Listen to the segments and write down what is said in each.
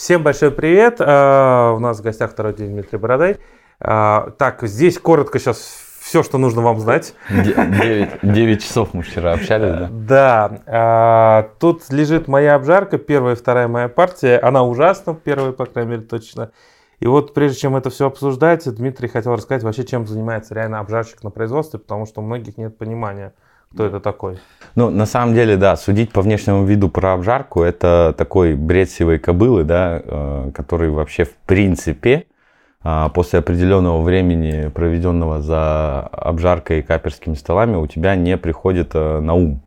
Всем большой привет. А, у нас в гостях второй день Дмитрий Бородай. А, так, здесь коротко сейчас все, что нужно вам знать. 9, 9 часов мы вчера общались, да? Да. А, тут лежит моя обжарка, первая и вторая моя партия. Она ужасна, первая, по крайней мере, точно. И вот прежде чем это все обсуждать, Дмитрий хотел рассказать вообще, чем занимается реально обжарщик на производстве, потому что у многих нет понимания, кто это такой. Ну, на самом деле, да, судить по внешнему виду про обжарку, это такой бред сивой кобылы, да, э, который вообще в принципе э, после определенного времени, проведенного за обжаркой и каперскими столами, у тебя не приходит э, на ум.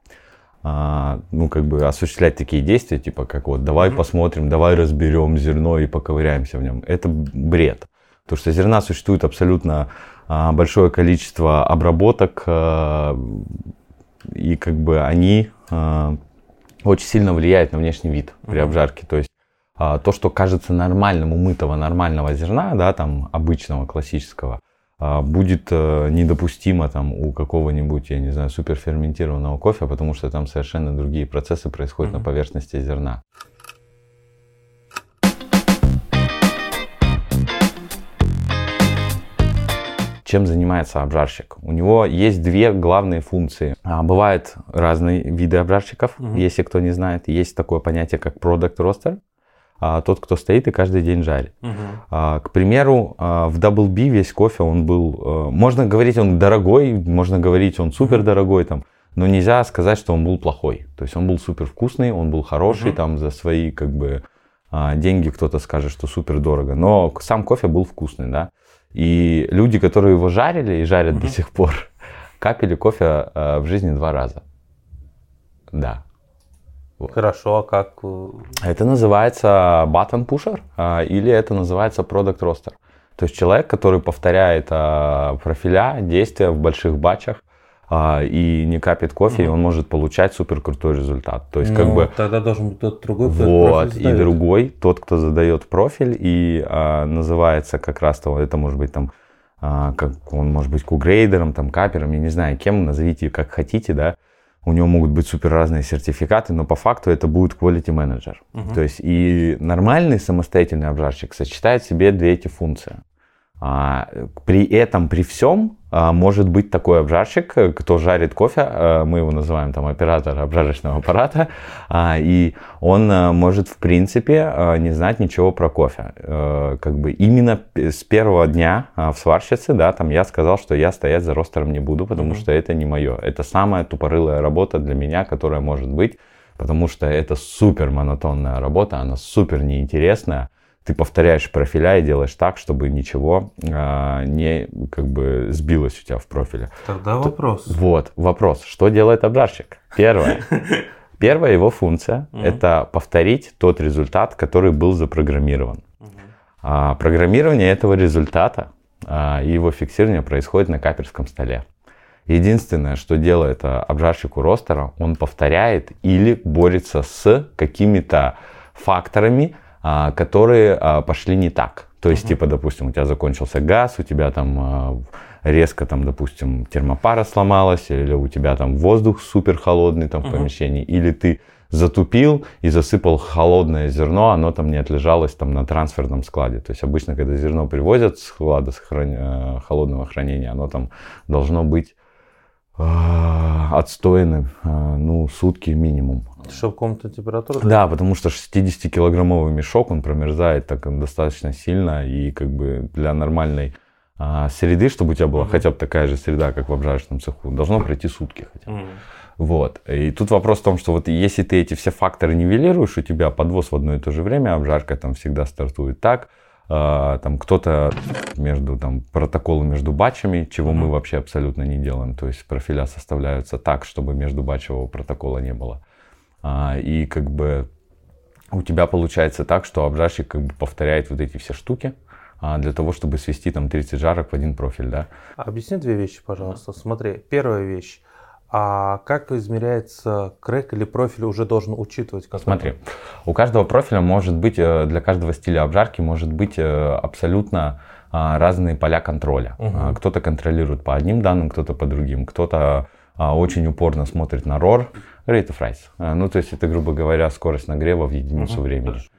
А, ну, как бы осуществлять такие действия, типа как вот давай mm-hmm. посмотрим, давай разберем зерно и поковыряемся в нем. Это бред. Потому что зерна существует абсолютно а, большое количество обработок, а, и как бы они очень сильно влияют на внешний вид при обжарке. То есть то, что кажется нормальным, умытого нормального зерна, да, там обычного, классического, а, будет э, недопустимо там у какого-нибудь, я не знаю, суперферментированного кофе, потому что там совершенно другие процессы происходят mm-hmm. на поверхности зерна. Чем занимается обжарщик? У него есть две главные функции. А, бывают разные виды обжарщиков, mm-hmm. если кто не знает. Есть такое понятие, как product roaster а, тот, кто стоит и каждый день жарит. Угу. А, к примеру, а, в Double B весь кофе, он был, а, можно говорить, он дорогой, можно говорить, он супер дорогой, там, но нельзя сказать, что он был плохой. То есть он был супер вкусный, он был хороший, угу. там, за свои, как бы, деньги кто-то скажет, что супер дорого, но сам кофе был вкусный, да. И люди, которые его жарили и жарят угу. до сих пор, капели кофе а, в жизни два раза. Да. Хорошо, а как? Э, это называется button pusher а, или это называется product roster. То есть человек, который повторяет а, профиля, действия в больших батчах, а, и не капит кофе, mm-hmm. и он может получать супер крутой результат. То есть, ну, как бы. Тогда должен быть тот другой, кто Вот, и другой, тот, кто задает профиль, и а, называется как раз то, это может быть там, а, как он может быть кугрейдером, там, капером, я не знаю, кем, назовите как хотите, да у него могут быть супер разные сертификаты, но по факту это будет quality manager. Uh-huh. То есть и нормальный самостоятельный обжарщик сочетает в себе две эти функции. А, при этом, при всем, а, может быть такой обжарщик, кто жарит кофе, а, мы его называем там оператор обжарочного аппарата, а, и он а, может в принципе не знать ничего про кофе. Как бы именно с первого дня в сварщице, да, там я сказал, что я стоять за ростером не буду, потому что это не мое. Это самая тупорылая работа для меня, которая может быть, потому что это супер монотонная работа, она супер неинтересная ты повторяешь профиля и делаешь так, чтобы ничего а, не как бы сбилось у тебя в профиле. Тогда вопрос. Вот, вопрос. Что делает обжарщик? Первое. Первая его функция – это повторить тот результат, который был запрограммирован. А, программирование этого результата а, и его фиксирование происходит на каперском столе. Единственное, что делает а, обжарщик у ростера, он повторяет или борется с какими-то факторами, которые а, пошли не так. То есть, типа, допустим, у тебя закончился газ, у тебя там а, резко, там, допустим, термопара сломалась, или у тебя там воздух супер холодный там в помещении, или ты затупил и засыпал холодное зерно, оно там не отлежалось там на трансферном складе. То есть обычно, когда зерно привозят с склада с храни... Э, холодного хранения, оно там должно быть отстойным, ну, сутки минимум. Чтобы комнатная температура? Да, потому что 60-килограммовый мешок, он промерзает так достаточно сильно, и как бы для нормальной а, среды, чтобы у тебя была mm-hmm. хотя бы такая же среда, как в обжарочном цеху, должно пройти сутки хотя бы. Mm-hmm. Вот. И тут вопрос в том, что вот если ты эти все факторы нивелируешь, у тебя подвоз в одно и то же время, обжарка там всегда стартует так, там кто-то между там протоколы между батчами, чего mm-hmm. мы вообще абсолютно не делаем. То есть профиля составляются так, чтобы между батчевого протокола не было. А, и как бы у тебя получается так, что обжарщик как бы повторяет вот эти все штуки а, для того, чтобы свести там 30 жарок в один профиль, да. Объясни две вещи, пожалуйста. Смотри, первая вещь. А как измеряется крэк или профиль уже должен учитывать? Как Смотри, это? у каждого профиля может быть, э, для каждого стиля обжарки может быть э, абсолютно а, разные поля контроля. Угу. Кто-то контролирует по одним данным, кто-то по другим, кто-то очень упорно смотрит на ROR, Rate of rise. А, ну, то есть это, грубо говоря, скорость нагрева в единицу uh-huh, времени. Хорошо.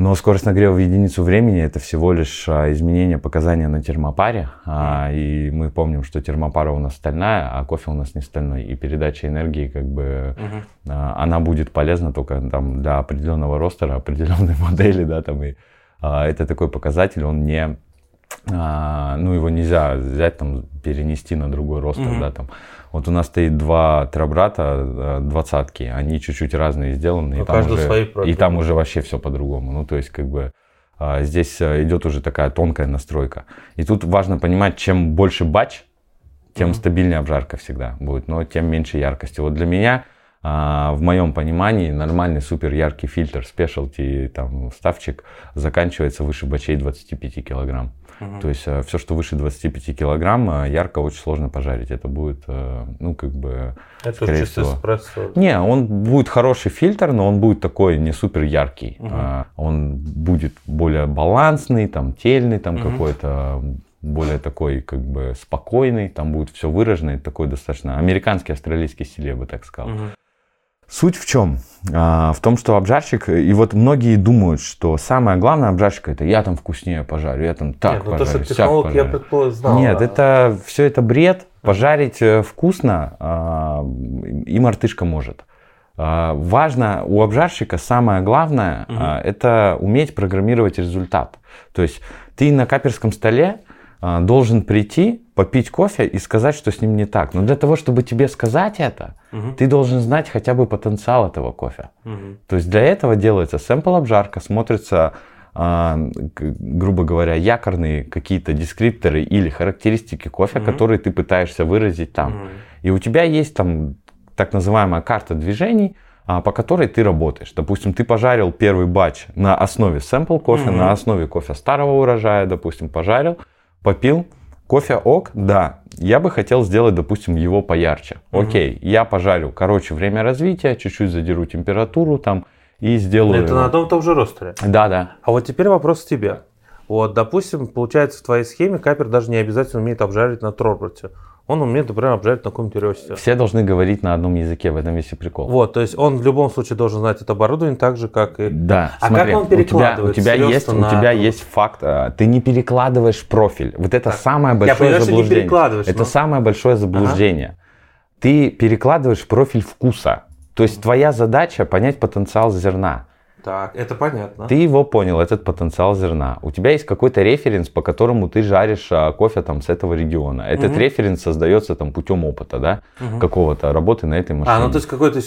Но скорость нагрева в единицу времени это всего лишь а, изменение показания на термопаре. А, и мы помним, что термопара у нас стальная, а кофе у нас не стальной. И передача энергии, как бы, uh она будет полезна только там, для определенного ростера, определенной модели, да, там, и а, это такой показатель, он не а, ну, его нельзя взять, там, перенести на другой ростер, mm-hmm. да, там. Вот у нас стоит два трабрата, э, двадцатки, они чуть-чуть разные сделаны, и там, уже, и там уже вообще все по-другому. Ну, то есть, как бы, а, здесь э, идет уже такая тонкая настройка. И тут важно понимать, чем больше батч, тем mm-hmm. стабильнее обжарка всегда будет, но тем меньше яркости. Вот для меня а, в моем понимании нормальный супер яркий фильтр спешлти там ставчик заканчивается выше бачей 25 килограмм. Угу. То есть э, все, что выше 25 килограмм, э, ярко очень сложно пожарить. Это будет, э, ну, как бы, Это скорее чисто всего... эспрессо. Не, он будет хороший фильтр, но он будет такой не супер яркий. Угу. Он будет более балансный, там, тельный, там, угу. какой-то более такой, как бы, спокойный, там будет все выраженный, такой достаточно американский, австралийский стиль, я бы так сказал. Угу. Суть в чем? А, в том, что обжарщик, и вот многие думают, что самое главное обжарщика это я там вкуснее пожарю, я там так Нет, ну, пожарю, то, что пожарю. я предположил, Нет, да. это все это бред. Пожарить э, вкусно а, и мартышка может. А, важно у обжарщика самое главное угу. это уметь программировать результат. То есть ты на каперском столе а, должен прийти, попить кофе и сказать, что с ним не так. Но для того, чтобы тебе сказать это, угу. ты должен знать хотя бы потенциал этого кофе. Угу. То есть для этого делается сэмпл обжарка, смотрится, э, грубо говоря, якорные какие-то дескрипторы или характеристики кофе, угу. которые ты пытаешься выразить там. Угу. И у тебя есть там так называемая карта движений, а, по которой ты работаешь. Допустим, ты пожарил первый батч на основе сэмпл кофе, угу. на основе кофе старого урожая, допустим, пожарил попил, кофе ок, да, я бы хотел сделать, допустим, его поярче. Угу. Окей, я пожарю, короче, время развития, чуть-чуть задеру температуру там и сделаю... Это на одном и том же ростере? Да, да. А вот теперь вопрос к тебе. Вот, допустим, получается, в твоей схеме капер даже не обязательно умеет обжарить на троботе он умеет, например, обжарить на каком-нибудь ресте. Все должны говорить на одном языке, в этом весь и прикол. Вот, то есть он в любом случае должен знать это оборудование так же, как и... Да, а смотри, как он перекладывает у тебя, у тебя есть, на... у тебя есть факт, а, ты не перекладываешь профиль. Вот это так. самое большое Я понимаю, заблуждение. Что не перекладываешь, это но... самое большое заблуждение. Ага. Ты перекладываешь профиль вкуса. То есть твоя задача понять потенциал зерна. Так, это понятно. Ты его понял, этот потенциал зерна. У тебя есть какой-то референс, по которому ты жаришь а, кофе там с этого региона. Этот угу. референс создается там путем опыта, да, угу. какого-то работы на этой машине. А, ну то есть какой-то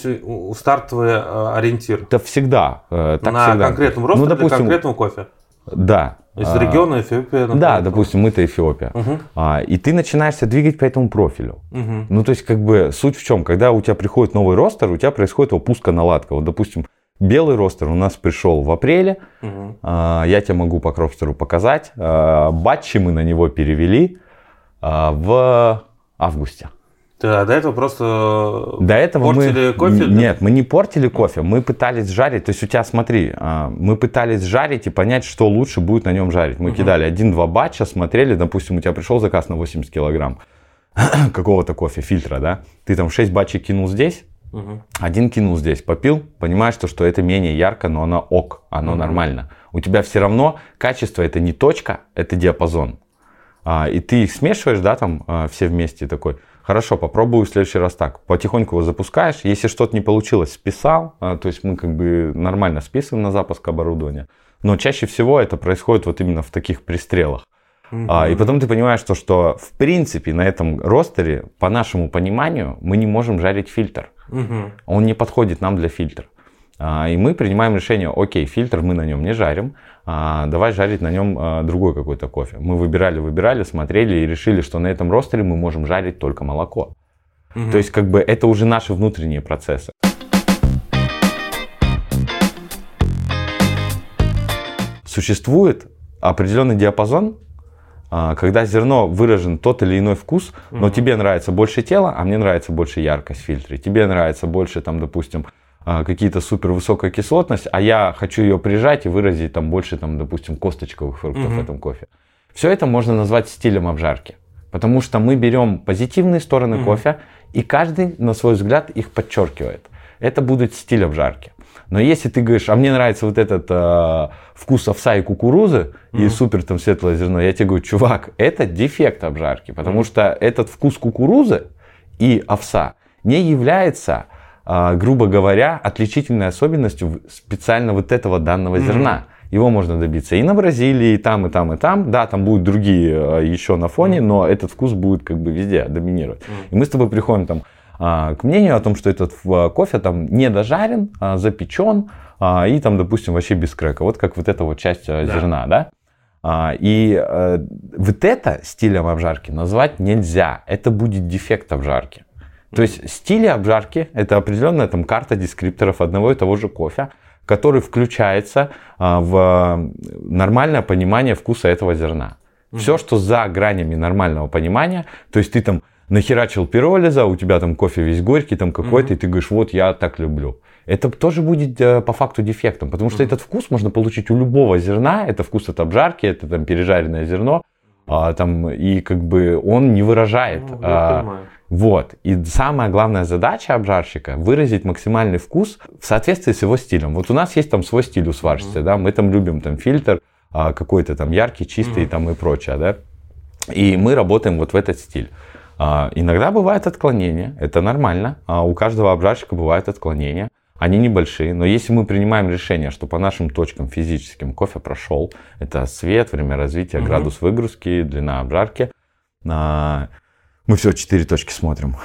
стартовый а, ориентир. Это всегда. Э, так на всегда. конкретном росте ну, допустим, конкретного кофе. Да. Из а, региона Эфиопия. Например. Да, допустим, мы-то Эфиопия. Угу. А, и ты начинаешься двигать по этому профилю. Угу. Ну, то есть, как бы, суть в чем? Когда у тебя приходит новый ростер, у тебя происходит опуска-наладка. Вот, допустим, Белый ростер у нас пришел в апреле. Угу. Я тебе могу по кропстеру показать. А, батчи мы на него перевели а, в августе. Да, до этого просто до этого портили мы... кофе? Нет, мы не портили кофе, мы пытались жарить. То есть у тебя, смотри, мы пытались жарить и понять, что лучше будет на нем жарить. Мы угу. кидали один-два батча, смотрели, допустим, у тебя пришел заказ на 80 килограмм какого-то кофе, фильтра, да? Ты там 6 батчей кинул здесь, Угу. Один кинул здесь, попил, понимаешь, что, что это менее ярко, но оно ок, оно угу. нормально. У тебя все равно качество это не точка, это диапазон. А, и ты их смешиваешь, да, там а, все вместе такой. Хорошо, попробую в следующий раз так. Потихоньку его запускаешь. Если что-то не получилось, списал. А, то есть мы как бы нормально списываем на запуск оборудования. Но чаще всего это происходит вот именно в таких пристрелах. Угу. А, и потом ты понимаешь, то, что в принципе на этом ростере, по нашему пониманию, мы не можем жарить фильтр. Угу. Он не подходит нам для фильтра. А, и мы принимаем решение, окей, фильтр мы на нем не жарим, а, давай жарить на нем а, другой какой-то кофе. Мы выбирали, выбирали, смотрели и решили, что на этом ростере мы можем жарить только молоко. Угу. То есть как бы это уже наши внутренние процессы. Существует определенный диапазон когда зерно выражен тот или иной вкус, но mm тебе нравится больше тело, а мне нравится больше яркость в фильтре. Тебе нравится больше, там, допустим, а, какие-то супер высокая кислотность, а я хочу ее прижать и выразить там больше, там, допустим, косточковых фруктов mm в этом кофе. Все это можно назвать стилем обжарки. Потому что мы берем позитивные стороны mm кофе, и каждый, на свой взгляд, их подчеркивает. Это будет стиль обжарки. Но если ты говоришь, а мне нравится вот этот э, вкус овса и кукурузы, mm-hmm. и супер там светлое зерно, я тебе говорю, чувак, это дефект обжарки, потому mm-hmm. что этот вкус кукурузы и овса не является, э, грубо говоря, отличительной особенностью специально вот этого данного mm-hmm. зерна. Его можно добиться и на Бразилии, и там, и там, и там. Да, там будут другие э, еще на фоне, но этот вкус будет как бы везде доминировать. И мы с тобой приходим там к мнению о том, что этот кофе там не дожарен, а запечен, а, и там, допустим, вообще без крека. Вот как вот эта вот часть э, да. зерна, да? И э, вот это стилем обжарки назвать нельзя. Это будет дефект обжарки. То есть стили обжарки – это определенная там карта дескрипторов одного и того же кофе, который включается в нормальное понимание вкуса этого зерна. Все, что за гранями нормального понимания, то есть ты там нахерачил пиролиза, у тебя там кофе весь горький, там какой-то, mm-hmm. и ты говоришь, вот я так люблю. Это тоже будет э, по факту дефектом, потому что mm-hmm. этот вкус можно получить у любого зерна, это вкус от обжарки, это там пережаренное зерно, а, там, и как бы он не выражает. Ну, а, вот. И самая главная задача обжарщика выразить максимальный вкус в соответствии с его стилем. Вот у нас есть там свой стиль у сварщицы, mm-hmm. да, мы там любим там фильтр а, какой-то там яркий, чистый mm-hmm. там и прочее, да. И мы работаем вот в этот стиль. А, иногда бывает отклонение, это нормально. А у каждого обжарщика бывают отклонения. Они небольшие, но если мы принимаем решение, что по нашим точкам физическим кофе прошел, это свет, время развития, угу. градус выгрузки, длина обжарки, а, мы все четыре точки смотрим.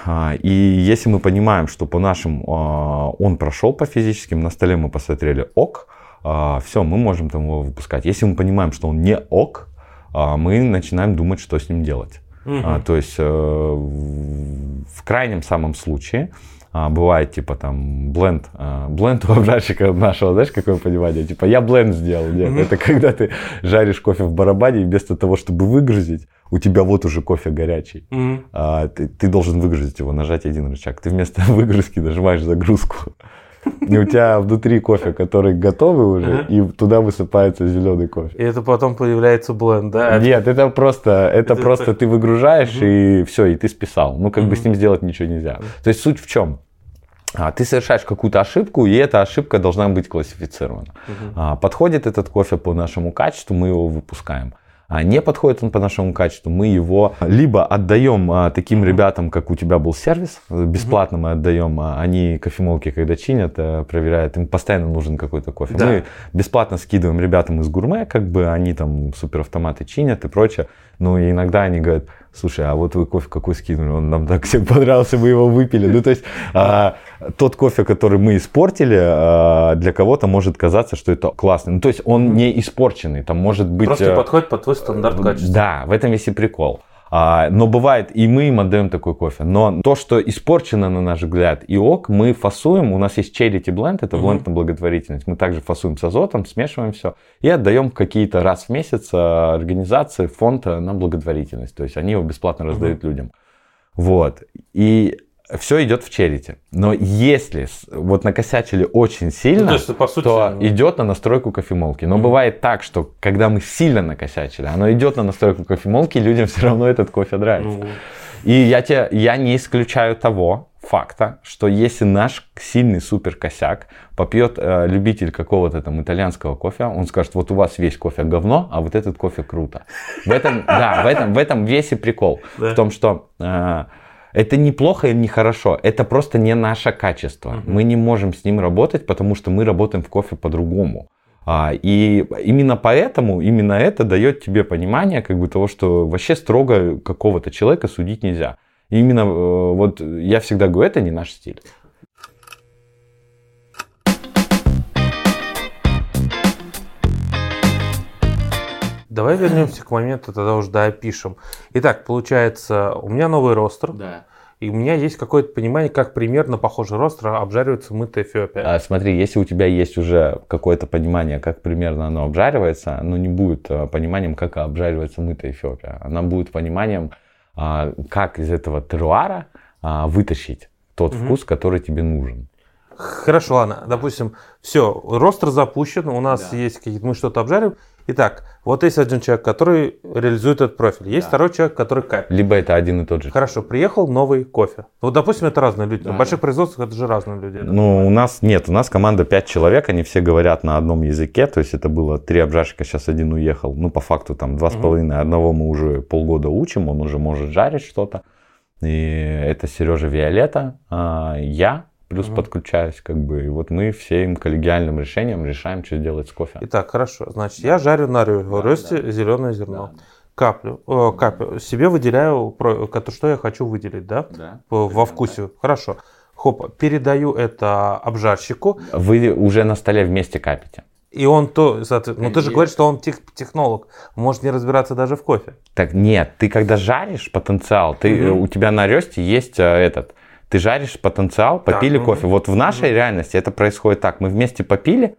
И если мы понимаем, что по нашим он прошел по физическим, на столе мы посмотрели ок, все, мы можем там его выпускать. Если мы понимаем, что он не ок, мы начинаем думать, что с ним делать. Угу. А, то есть э, в крайнем самом случае а, бывает типа там бленд, а, бленд у обжарщика нашего, знаешь, какое понимание? Типа я бленд сделал. Нет, это когда ты жаришь кофе в барабане и вместо того, чтобы выгрузить, у тебя вот уже кофе горячий. mm А, ты, ты должен выгрузить его, нажать один рычаг. Ты вместо выгрузки нажимаешь загрузку. И у тебя внутри кофе, который готовый уже, и туда высыпается зеленый кофе. И это потом появляется бленд, да? Нет, это просто, это, просто ты выгружаешь, и все, и ты списал. Ну, как бы с ним сделать ничего нельзя. То есть суть в чем? А, ты совершаешь какую-то ошибку, и эта ошибка должна быть классифицирована. Угу. Подходит этот кофе по нашему качеству, мы его выпускаем не подходит он по нашему качеству, мы его либо отдаем а, таким ребятам, как у тебя был сервис, бесплатно мы отдаем, а, они кофемолки, когда чинят, а, проверяют, им постоянно нужен какой-то кофе. Да. Мы бесплатно скидываем ребятам из гурме, как бы они там суперавтоматы чинят и прочее, но иногда они говорят, слушай, а вот вы кофе какой скинули, он нам так всем понравился, мы его выпили. Ну, то есть а, тот кофе, который мы испортили, а, для кого-то может казаться, что это классный. Ну, то есть он не испорченный, там может быть... Просто а, подходит под твой стандарт качества. Да, в этом весь и прикол. А, но бывает, и мы им отдаем такой кофе. Но то, что испорчено, на наш взгляд, и ок, мы фасуем. У нас есть charity blend, это бленд на благотворительность. Мы также фасуем с азотом, смешиваем все и отдаем какие-то раз в месяц а, организации, фонд на благотворительность. То есть они его бесплатно раздают людям. Вот. И все идет в черите. Но если вот накосячили очень сильно, ну, то, есть, по сути, то ну... идет на настройку кофемолки. Но mm-hmm. бывает так, что когда мы сильно накосячили, оно идет на настройку кофемолки, и людям все равно этот кофе нравится. Mm-hmm. И я, тебе, я не исключаю того факта, что если наш сильный супер косяк попьет э, любитель какого-то там итальянского кофе, он скажет, вот у вас весь кофе говно, а вот этот кофе круто. В этом, да, в этом, в этом весь и прикол. В том, что э, это неплохо или не хорошо, это просто не наше качество. Uh-huh. Мы не можем с ним работать, потому что мы работаем в кофе по-другому. А, и именно поэтому, именно это дает тебе понимание как бы того, что вообще строго какого-то человека судить нельзя. И именно э, вот я всегда говорю, это не наш стиль. Давай вернемся к моменту, тогда уже да, опишем. Итак, получается, у меня новый ростер. Да. И у меня есть какое-то понимание, как примерно похожий ростер обжаривается мытая Эфиопия. А, смотри, если у тебя есть уже какое-то понимание, как примерно оно обжаривается, оно не будет а, пониманием, как обжаривается мытая Эфиопия. Она будет пониманием, а, как из этого теруара а, вытащить тот угу. вкус, который тебе нужен. Хорошо, ладно. Допустим, все, ростер запущен, у нас да. есть какие-то, мы что-то обжариваем. Итак, вот есть один человек, который реализует этот профиль. Есть Да. второй человек, который капит. Либо это один и тот же. Хорошо, приехал новый кофе. Вот, допустим, это разные люди. Да. На больших производствах это же разные люди. Ну, у нас нет, у нас команда 5 человек, они все говорят на одном языке, то есть это было три обжарщика, сейчас один уехал. Ну, по факту там два с половиной, одного мы уже полгода учим, он уже может жарить что-то. И это Сережа Виолетта, а, я плюс Мгм. подключаюсь, как бы, и вот мы всем коллегиальным решением решаем, что делать с кофе. Итак, хорошо. Значит, я жарю на росте зеленое зерно. Каплю, э, каплю, себе выделяю, что я хочу выделить, да? Да. Во вкусе. Хорошо. Хоп, передаю это обжарщику, Вы уже на столе вместе капите. и он то, соответственно, ну ты же говоришь, что он тех- технолог, может не разбираться даже в кофе. Так нет, ты когда жаришь потенциал, ты, Мгм. у тебя на ресте есть э, этот, ты жаришь потенциал, попили мгм. кофе. Вот в нашей реальности это происходит так, мы вместе попили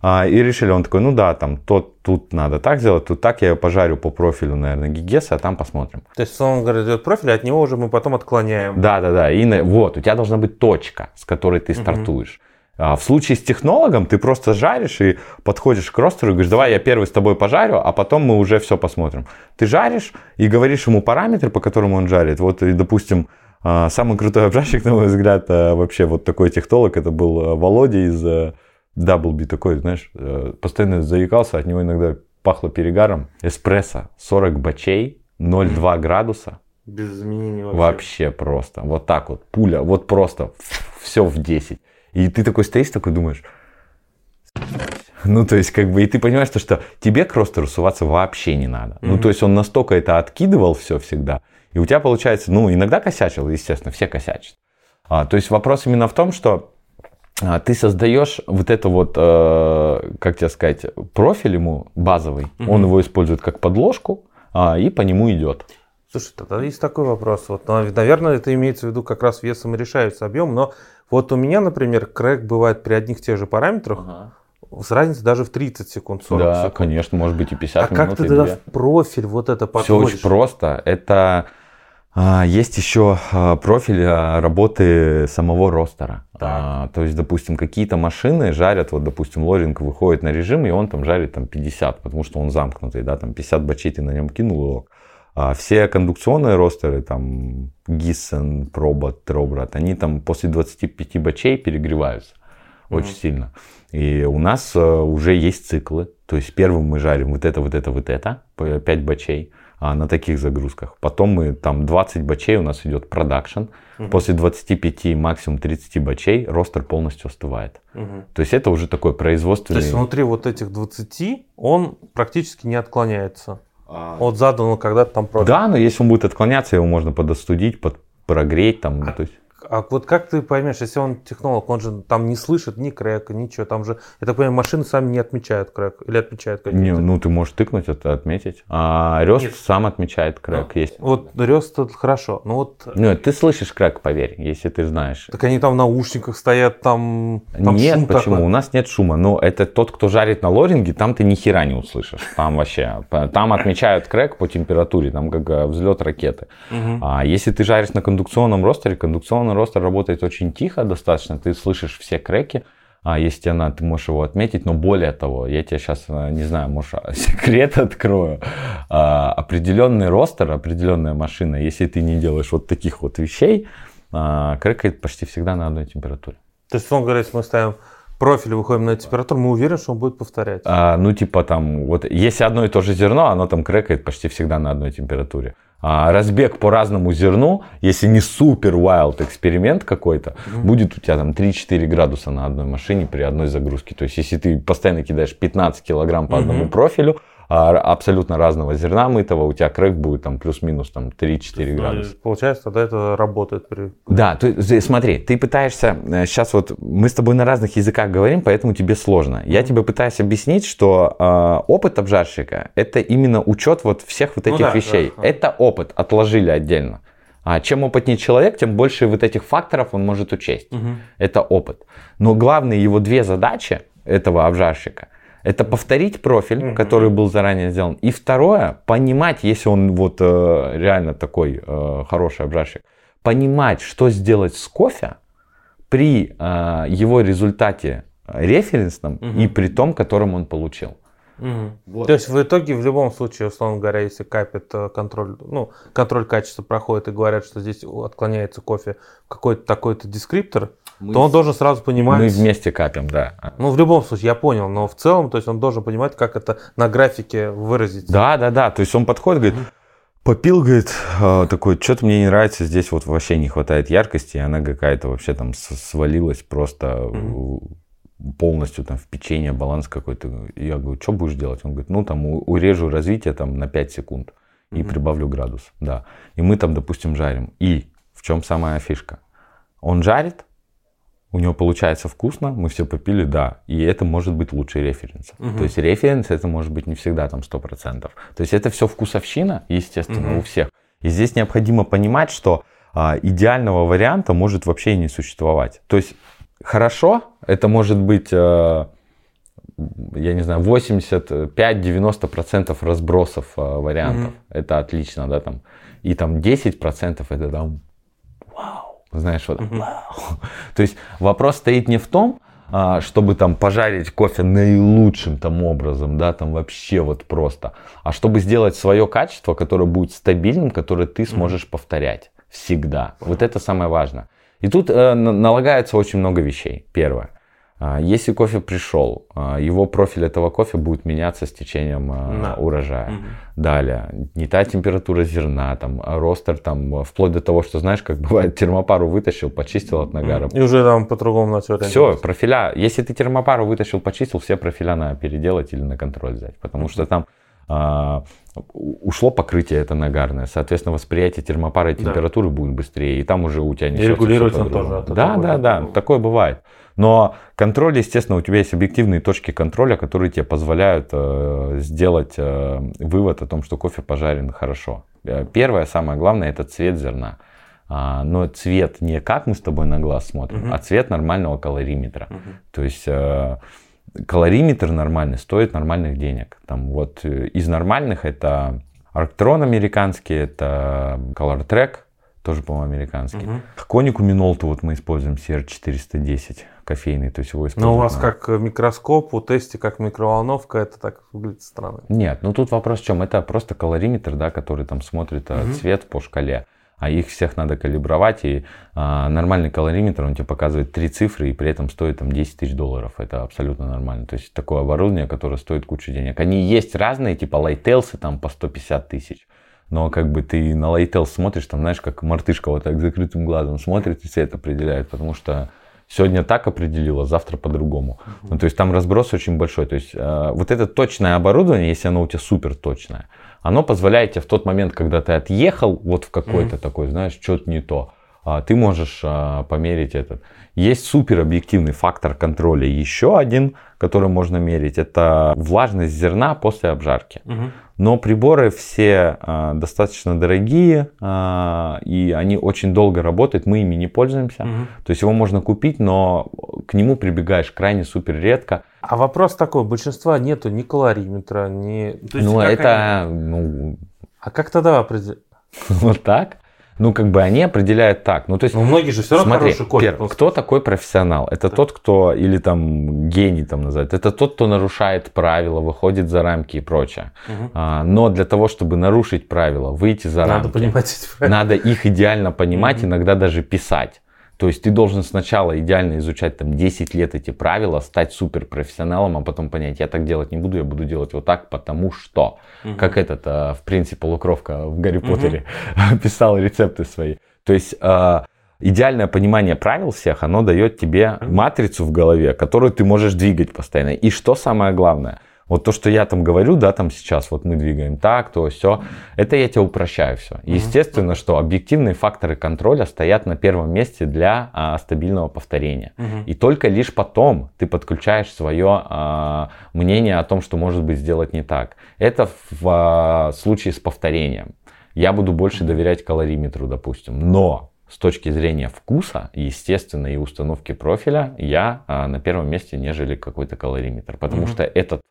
а, и решили, он такой, ну да, там тот, тут надо так сделать, тут так, я ее пожарю по профилю, наверное, Гигеса, а там посмотрим. То есть он говорит, идет профиль, а от него уже мы потом отклоняем. Да, да, да, и на- вот, у тебя должна быть точка, с которой ты стартуешь. А в случае с технологом ты просто жаришь и подходишь к ростеру и говоришь, давай я первый с тобой пожарю, а потом мы уже все посмотрим. Ты жаришь и говоришь ему параметры, по которым он жарит. Вот, и, допустим, самый крутой обжарщик, на мой взгляд, а, вообще вот такой технолог, это был а, Володя из а, Даблби, такой, знаешь, э, постоянно заикался, от него иногда пахло перегаром. Эспрессо, 40 бачей, 0,2 градуса, Без изменений вообще. Вообще просто. Вот так вот. Пуля. Вот просто. Все в 10. И ты такой стоишь, такой думаешь. Ну, то есть, как бы, и ты понимаешь, то, что тебе к ростеру суваться вообще не надо. Ну, Мгм. то есть, он настолько это откидывал все всегда. И у тебя получается, ну, иногда косячил, естественно, все косячат. А, то есть, вопрос именно в том, что а, ты создаешь вот это вот, э, как тебе сказать, профиль ему базовый. Мгм. Он его использует как подложку, а, и по нему идет. Слушай, тогда есть такой вопрос. Вот, нав- наверное, это имеется в виду как раз весом решается объем, но вот у меня, например, крэк бывает при одних тех же параметрах с разницей даже в 30 секунд, 40 Да, секунд. конечно, может быть и 50 А как минут, ты и тогда две. в профиль вот это Все подводишь? очень просто. Это а, есть еще а, профиль а, работы самого ростера. А, то есть, допустим, какие-то машины жарят, вот, допустим, лоринг выходит на режим, и он там жарит там 50, потому что он замкнутый, да, там 50 бачей ты на нем кинул, и ок. А все кондукционные ростеры, там, Гиссен, Пробот, Тробрат, они там после 25 бачей перегреваются очень Мгм. сильно. И у нас уже есть циклы. То есть первым мы жарим вот это, вот это, вот это, по 5 бачей а, на таких загрузках. Потом мы там 20 бачей у нас идет продакшн. Мгм. После 25, максимум 30 бачей ростер полностью остывает. Мгм. То есть это уже такой То производственный... есть внутри вот этих 20 он практически не отклоняется А, от заданного когда-то там профиля. Да, но если он будет отклоняться, его можно подостудить, под прогреть там. ну, то есть... А вот как ты поймешь, если он технолог, он же там не слышит ни крэка, ничего, там же, я так понимаю, машины сами не отмечают крэк или отмечают Не, какие-то? ну ты можешь тыкнуть это, отметить. А Рёст Нет. сам отмечает крэк. Есть. Вот Рёст хорошо, ну вот, Ну, ты слышишь крэк, поверь, если ты знаешь. так они там в наушниках стоят, там, там нет, шум почему? такой. У нас нет шума. Но это тот, кто жарит на лоринге, там ты ни хера не услышишь. Там вообще. Там отмечают крэк по температуре, там как э, взлет ракеты. Мгм. А если ты жаришь на кондукционном ростере, кондукционный ростер работает очень тихо достаточно, ты слышишь все креки, а если тебе надо, ты можешь его отметить, но более того, я тебе сейчас, не знаю, может, секрет открою. А, определенный ростер, определенная машина, если ты не делаешь вот таких вот вещей, а, крекает почти всегда на одной температуре. То есть, он говорит, мы ставим профиль, выходим на температуру, мы уверены, что он будет повторять. А, ну, типа там, вот если одно и то же зерно, оно там крекает почти всегда на одной температуре. А разбег по разному зерну, если не супер wild эксперимент какой-то, Мгм. будет у тебя там 3-4 градуса на одной машине при одной загрузке. То есть, если ты постоянно кидаешь 15 килограмм по одному Мгм. профилю, абсолютно разного зерна мытого, у тебя крек будет там плюс-минус там 3-4 градуса. Ну, Получается, тогда это работает при... Да, есть, смотри, ты пытаешься, сейчас вот мы с тобой на разных языках говорим, поэтому тебе сложно. Я тебе пытаюсь объяснить, что э, опыт обжарщика это именно учет вот всех вот Ну этих да, вещей. да. Это опыт, отложили отдельно. А чем опытнее человек, тем больше вот этих факторов он может учесть. Это опыт. Но главные его две задачи этого обжарщика это повторить профиль, Мгм. который был заранее сделан. И второе, понимать, если он вот э, реально такой э, хороший обжарщик, понимать, что сделать с кофе при э, его результате референсном Мгм. и при том, которым он получил. Угу. Вот. То есть в итоге в любом случае, условно говоря, если капит э, контроль, ну, контроль качества проходит и говорят, что здесь отклоняется кофе какой-то такой-то дескриптор, мы то он должен сразу понимать... Мы вместе капим, да. Ну, в любом случае, я понял, но в целом, то есть он должен понимать, как это на графике выразить. Да, да, да, то есть он подходит, говорит, попил, говорит, а, такой, что-то мне не нравится, здесь вот вообще не хватает яркости, и она какая-то вообще там свалилась просто mm-hmm полностью там в печенье баланс какой-то. Я говорю, что будешь делать? Он говорит, ну там урежу развитие там на 5 секунд и mm-hmm. прибавлю градус. Да. И мы там, допустим, жарим. И в чем самая фишка? Он жарит, у него получается вкусно, мы все попили, да, и это может быть лучший референс. Угу. То есть референс это может быть не всегда там 100%. То есть это все вкусовщина, естественно, угу. у всех. И здесь необходимо понимать, что а, идеального варианта может вообще и не существовать. То есть хорошо, это может быть, э, я не знаю, 85-90% разбросов э, вариантов. Mm-hmm. Это отлично, да, там. И там 10% это там вау. Знаешь, вот mm-hmm. вау. То есть вопрос стоит не в том, а, чтобы там пожарить кофе наилучшим там образом, да, там вообще вот просто, а чтобы сделать свое качество, которое будет стабильным, которое ты сможешь mm-hmm. повторять всегда. Вот это самое важное. И тут э, налагается очень много вещей. Первое. А, если кофе пришел, а, его профиль этого кофе будет меняться с течением а, да. урожая. Угу. Далее, не та температура зерна, там, ростер, там, вплоть до того, что, знаешь, как бывает, термопару вытащил, почистил от нагара. И уже там по-другому начал Все, профиля. Если ты термопару вытащил, почистил, все профиля надо переделать или на контроль взять. Потому что там ушло покрытие это нагарное, соответственно, восприятие термопары и температуры да. будет быстрее, и там уже у тебя не И регулировать он тоже. Да, да, да, такое бывает. Но контроль, естественно, у тебя есть объективные точки контроля, которые тебе позволяют э, сделать э, вывод о том, что кофе пожарен хорошо. Э, первое, самое главное, это цвет зерна. А, но цвет не как мы с тобой на глаз смотрим, угу. а цвет нормального калориметра. Угу. То есть э, калориметр нормальный стоит нормальных денег. Там вот э, из нормальных это Arctron американский, это Color Track, тоже, по-моему, американский. Угу. Конику Минолту вот мы используем CR410 кофейный, то есть его используем. Но у вас как микроскоп, у тесте как микроволновка, это так выглядит странно. Нет, ну тут вопрос в чем? Это просто калориметр, да, который там смотрит угу. цвет по шкале а их всех надо калибровать, и а, нормальный калориметр, он тебе показывает три цифры, и при этом стоит там 10 тысяч долларов, это абсолютно нормально, то есть такое оборудование, которое стоит кучу денег. Они есть разные, типа Lightels там по 150 тысяч, но как бы ты на Lightels смотришь, там знаешь, как мартышка вот так закрытым глазом смотрит и цвет определяет, потому что сегодня так определила, завтра по-другому. Uh-huh. Ну, то есть там разброс очень большой. То есть э, вот это точное оборудование, если оно у тебя супер точное, оно позволяет тебе в тот момент, когда ты отъехал вот в какой-то mm-hmm. такой, знаешь, что-то не то, а, ты можешь а, померить этот. Есть супер объективный фактор контроля еще один, который можно мерить, это влажность зерна после обжарки. Угу. Но приборы все а, достаточно дорогие, а, и они очень долго работают, мы ими не пользуемся. Угу. То есть его можно купить, но к нему прибегаешь крайне супер редко. А вопрос такой, большинства нету ни калориметра, ни... ну это... Они... Ну... А как тогда определить? Вот так? Ну, как бы они определяют так. Ну, то есть, Но многие же все равно смотри, хороший кофе. Пер, кто такой профессионал? Это да. тот, кто, или там гений там называют, это тот, кто нарушает правила, выходит за рамки и прочее. Угу. А, но для того, чтобы нарушить правила, выйти за надо рамки, понимать эти правила. надо их идеально понимать, угу. иногда даже писать. То есть ты должен сначала идеально изучать там 10 лет эти правила, стать суперпрофессионалом, а потом понять, я так делать не буду, я буду делать вот так, потому что. Угу. Как этот, э, в принципе, полукровка в Гарри Поттере угу. писал рецепты свои. То есть э, идеальное понимание правил всех, оно дает тебе матрицу в голове, которую ты можешь двигать постоянно. И что самое главное – вот то, что я там говорю, да, там сейчас вот мы двигаем так, то все, это я тебе упрощаю все. Естественно, что объективные факторы контроля стоят на первом месте для а, стабильного повторения. Угу. И только лишь потом ты подключаешь свое а, мнение о том, что может быть сделать не так. Это в а, случае с повторением. Я буду больше доверять калориметру, допустим. Но с точки зрения вкуса, естественно, и установки профиля, я а, на первом месте, нежели какой-то калориметр. Потому угу. что этот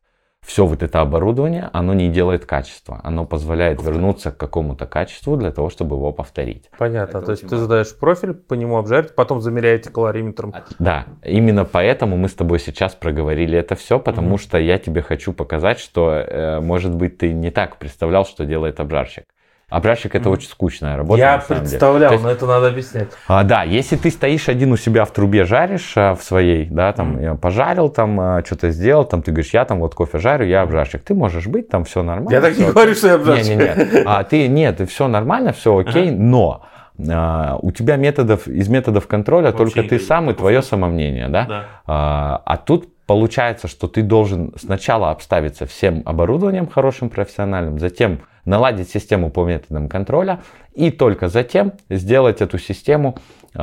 все вот это оборудование, оно не делает качество. Оно позволяет вернуться к какому-то качеству для того, чтобы его повторить. Понятно. Это То есть ты задаешь профиль, по нему обжарить, потом замеряете калориметром. Да, именно поэтому мы с тобой сейчас проговорили это все, потому угу. что я тебе хочу показать, что, э, может быть, ты не так представлял, что делает обжарщик. Обжарщик это mm. очень скучная работа. Я представлял, есть, но это надо объяснять. А, да, если ты стоишь один у себя в трубе, жаришь а, в своей, да, там mm. пожарил, там а, что-то сделал, там ты говоришь, я там вот кофе жарю, я обжарщик. Ты можешь быть, там все нормально. Я так не говорю, что я обжарщик. Нет, нет, нет. А ты нет, все нормально, все окей, ага. но а, у тебя методов из методов контроля Вообще только ты сам и твое самомнение, да? да. А, а тут получается, что ты должен сначала обставиться всем оборудованием хорошим профессиональным, затем наладить систему по методам контроля и только затем сделать эту систему э,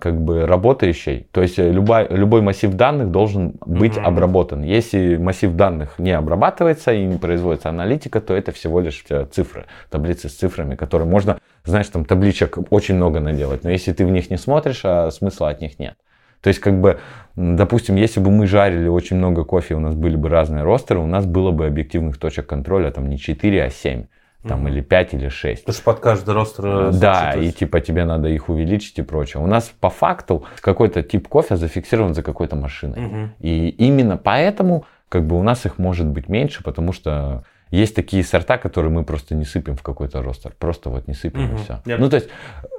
как бы работающей. То есть любой, любой массив данных должен быть mm-hmm. обработан. Если массив данных не обрабатывается и не производится аналитика, то это всего лишь э, цифры, таблицы с цифрами, которые можно, знаешь, там табличек очень много наделать. Но если ты в них не смотришь, а смысла от них нет. То есть, как бы, допустим, если бы мы жарили очень много кофе, у нас были бы разные ростеры, у нас было бы объективных точек контроля там не 4, а 7 там mm или 5 или 6. Потому что под каждый ростер... Э, да, и типа тебе надо их увеличить и прочее. У нас по факту какой-то тип кофе зафиксирован за какой-то машиной. mm И именно поэтому как бы у нас их может быть меньше, потому что есть такие сорта, которые мы просто не сыпем в какой-то ростер. Просто вот не сыпем угу. и все. Я... Ну, то есть,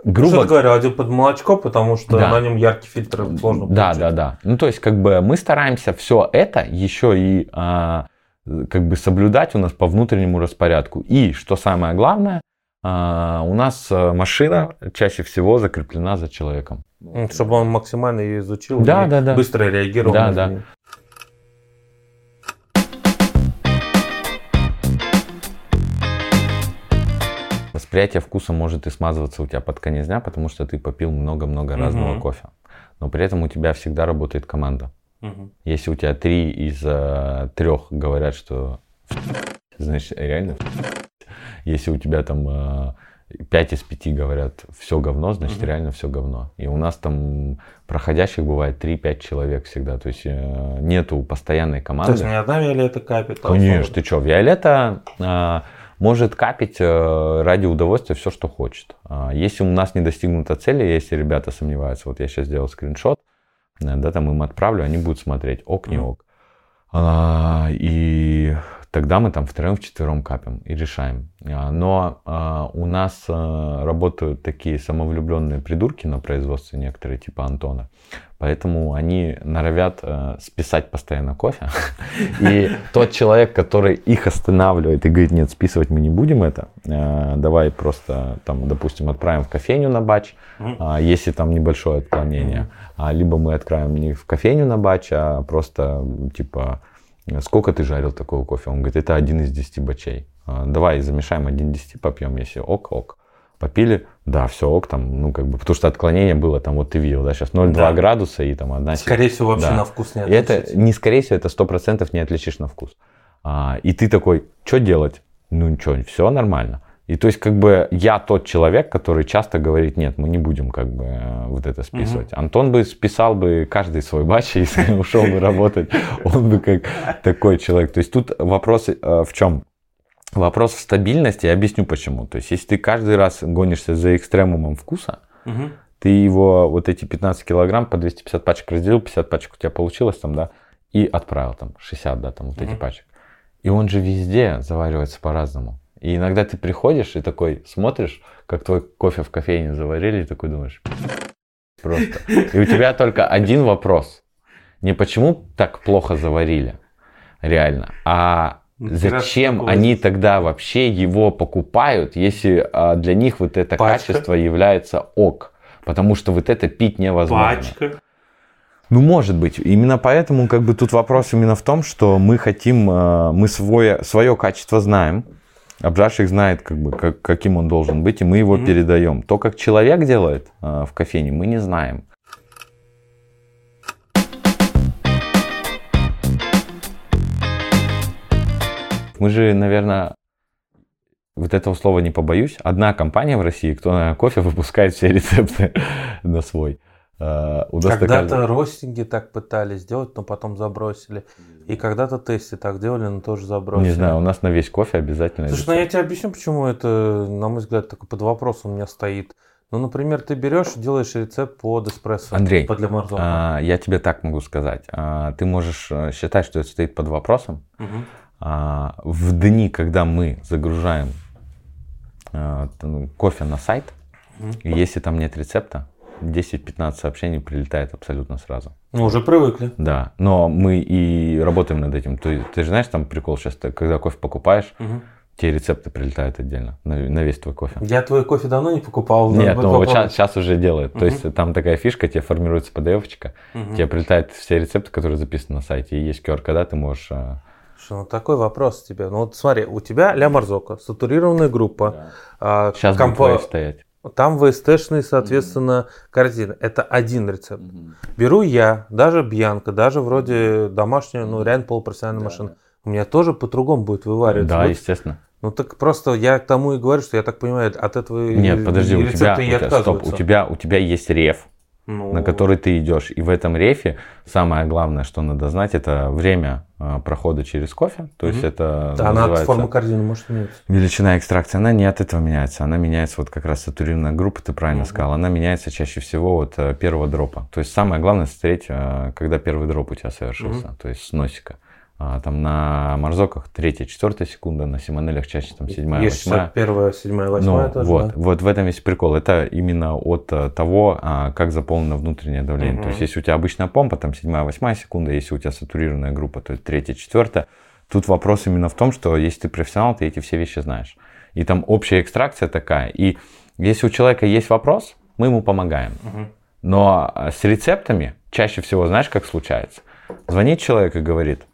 грубо... Что ты говорил, один под молочко, потому что да. на нем яркий фильтр сложно Да, получить. да, да. Ну, то есть, как бы мы стараемся все это еще и а, как бы соблюдать у нас по внутреннему распорядку. И, что самое главное, а, у нас э, машина чаще всего закреплена за человеком. Чтобы он максимально ее изучил да, и да, да. быстро реагировал. Да, да. Восприятие вкуса может и смазываться у тебя под конец дня, потому что ты попил много-много разного угу. кофе. Но при этом у тебя всегда работает команда. Угу. Если у тебя три из uh, трех говорят, что значит реально если у тебя там uh, 5 из 5 говорят все говно, значит угу. реально все говно. И у нас там проходящих бывает 3-5 человек всегда. То есть э, нету постоянной команды. То есть не одна Виолетта капит? А Конечно, ты что, Виолетта э, может капить э, ради удовольствия все, что хочет. Э, если у нас не достигнута цели, если ребята сомневаются, вот я сейчас сделал скриншот, да, там им отправлю, они будут смотреть, ок, не ок. А, и тогда мы там втроем, вчетвером капим и решаем. А, но а, у нас а, работают такие самовлюбленные придурки на производстве некоторые, типа Антона. Поэтому они норовят списать постоянно кофе. И тот человек, который их останавливает и говорит, нет, списывать мы не будем это, давай просто, там, допустим, отправим в кофейню на бач, если там небольшое отклонение. Либо мы отправим не в кофейню на бач, а просто, типа, сколько ты жарил такого кофе? Он говорит, это один из десяти бачей. «А, давай замешаем один десяти, попьем, если ок, ок попили, да, все ок, там, ну, как бы, потому что отклонение было, там, вот ты видел, да, сейчас 0,2 да. градуса и там одна... Скорее всего, вообще да. на вкус не отличишь. Это, не скорее всего, это сто процентов не отличишь на вкус. А, и ты такой, что делать? Ну, ничего, все нормально. И то есть, как бы, я тот человек, который часто говорит, нет, мы не будем, как бы, э, вот это списывать. Угу. Антон бы списал бы каждый свой батч и ушел бы работать. Он бы как такой человек. То есть, тут вопрос э, в чем? Вопрос в стабильности, я объясню почему. То есть, если ты каждый раз гонишься за экстремумом вкуса, угу. ты его, вот эти 15 килограмм по 250 пачек разделил, 50 пачек у тебя получилось там, да, и отправил там 60, да, там вот угу. эти пачек. И он же везде заваривается по-разному. И иногда ты приходишь и такой смотришь, как твой кофе в кофейне заварили, и такой думаешь, просто. И у тебя только один вопрос. Не почему так плохо заварили, реально, а Зачем они тогда вообще его покупают, если а, для них вот это Пачка. качество является ок? Потому что вот это пить невозможно. Пачка. Ну, может быть. Именно поэтому как бы тут вопрос именно в том, что мы хотим, а, мы свое, свое качество знаем, обжарщик знает, как бы, как, каким он должен быть, и мы его mm-hmm. передаем. То, как человек делает э, в кофейне, мы не знаем. Мы же, наверное, вот этого слова не побоюсь. Одна компания в России, кто на кофе выпускает все рецепты на свой. Э, Когда-то ростинги так пытались сделать, но потом забросили. И когда-то тесты так делали, но тоже забросили. Не знаю, у нас на весь кофе обязательно. Слушай, ну я тебе объясню, почему это, на мой взгляд, такой под вопросом у меня стоит. Ну, например, ты берешь и делаешь рецепт под эспрессо. Андрей, Под. А, я тебе так могу сказать. А, ты можешь э, считать, что это стоит под вопросом. Мгм. А, в дни, когда мы загружаем а, кофе на сайт, и если там нет рецепта, 10-15 сообщений прилетает абсолютно сразу. Ну, уже привыкли. Да, но мы и работаем над этим. Ты, ты же знаешь, там прикол сейчас, ты, когда кофе покупаешь, Мгм. тебе рецепты прилетают отдельно на, на весь твой кофе. Я твой кофе давно не покупал. Нет, будет ну вот попробовать. сейчас, уже делают. То Мгм. есть там такая фишка, тебе формируется PDF-очка, Мгм. тебе прилетают все рецепты, которые записаны на сайте, и есть QR-кода, ты можешь... а, Слушай, ну такой вопрос тебе. Ну вот смотри, у тебя Ля Марзока, сатурированная группа. а, Сейчас wave стоять. Там VST-шные, соответственно, корзины. Это один рецепт. Беру я, даже Бьянка, даже вроде домашняя, ну реально полупрофессиональная машина. У меня тоже по-другому будет вывариваться. Да, Вот. естественно. Ну так просто я к тому и говорю, что я так понимаю, от этого и- Нет, подожди, у тебя, рецепты у тебя- стоп, у отказываются. тебя, у тебя есть реф, Ну, на который ты идешь. И в этом рефе самое главное, что надо знать, это время а, прохода через кофе. То есть Мгм. это Да, она от называется формы корзины может меняться. величина экстракции. Она не от этого меняется. Она меняется вот как раз сатурированная группа, ты правильно Мгм. сказал. Она меняется чаще всего от э, первого дропа. То есть самое главное смотреть, э, когда первый дроп у тебя совершился. То есть с носика. А, Там на марзоках третья, четвертая секунда, на симонелях чаще там седьмая, Есть восьмая. 61, 7, 8 Ну, тоже, вот, да. вот в этом весь прикол. Это именно от э, того, а, как заполнено внутреннее давление. Мгм. То есть, если у тебя обычная помпа, там 7-8 секунда, если у тебя сатурированная группа, то 3-4. Тут вопрос именно в том, что если ты профессионал, ты эти все вещи знаешь. И там общая экстракция такая. И если у человека есть вопрос, мы ему помогаем. Мгм. Но а, с рецептами чаще всего, знаешь, как случается? Звонит человек и говорит, «А,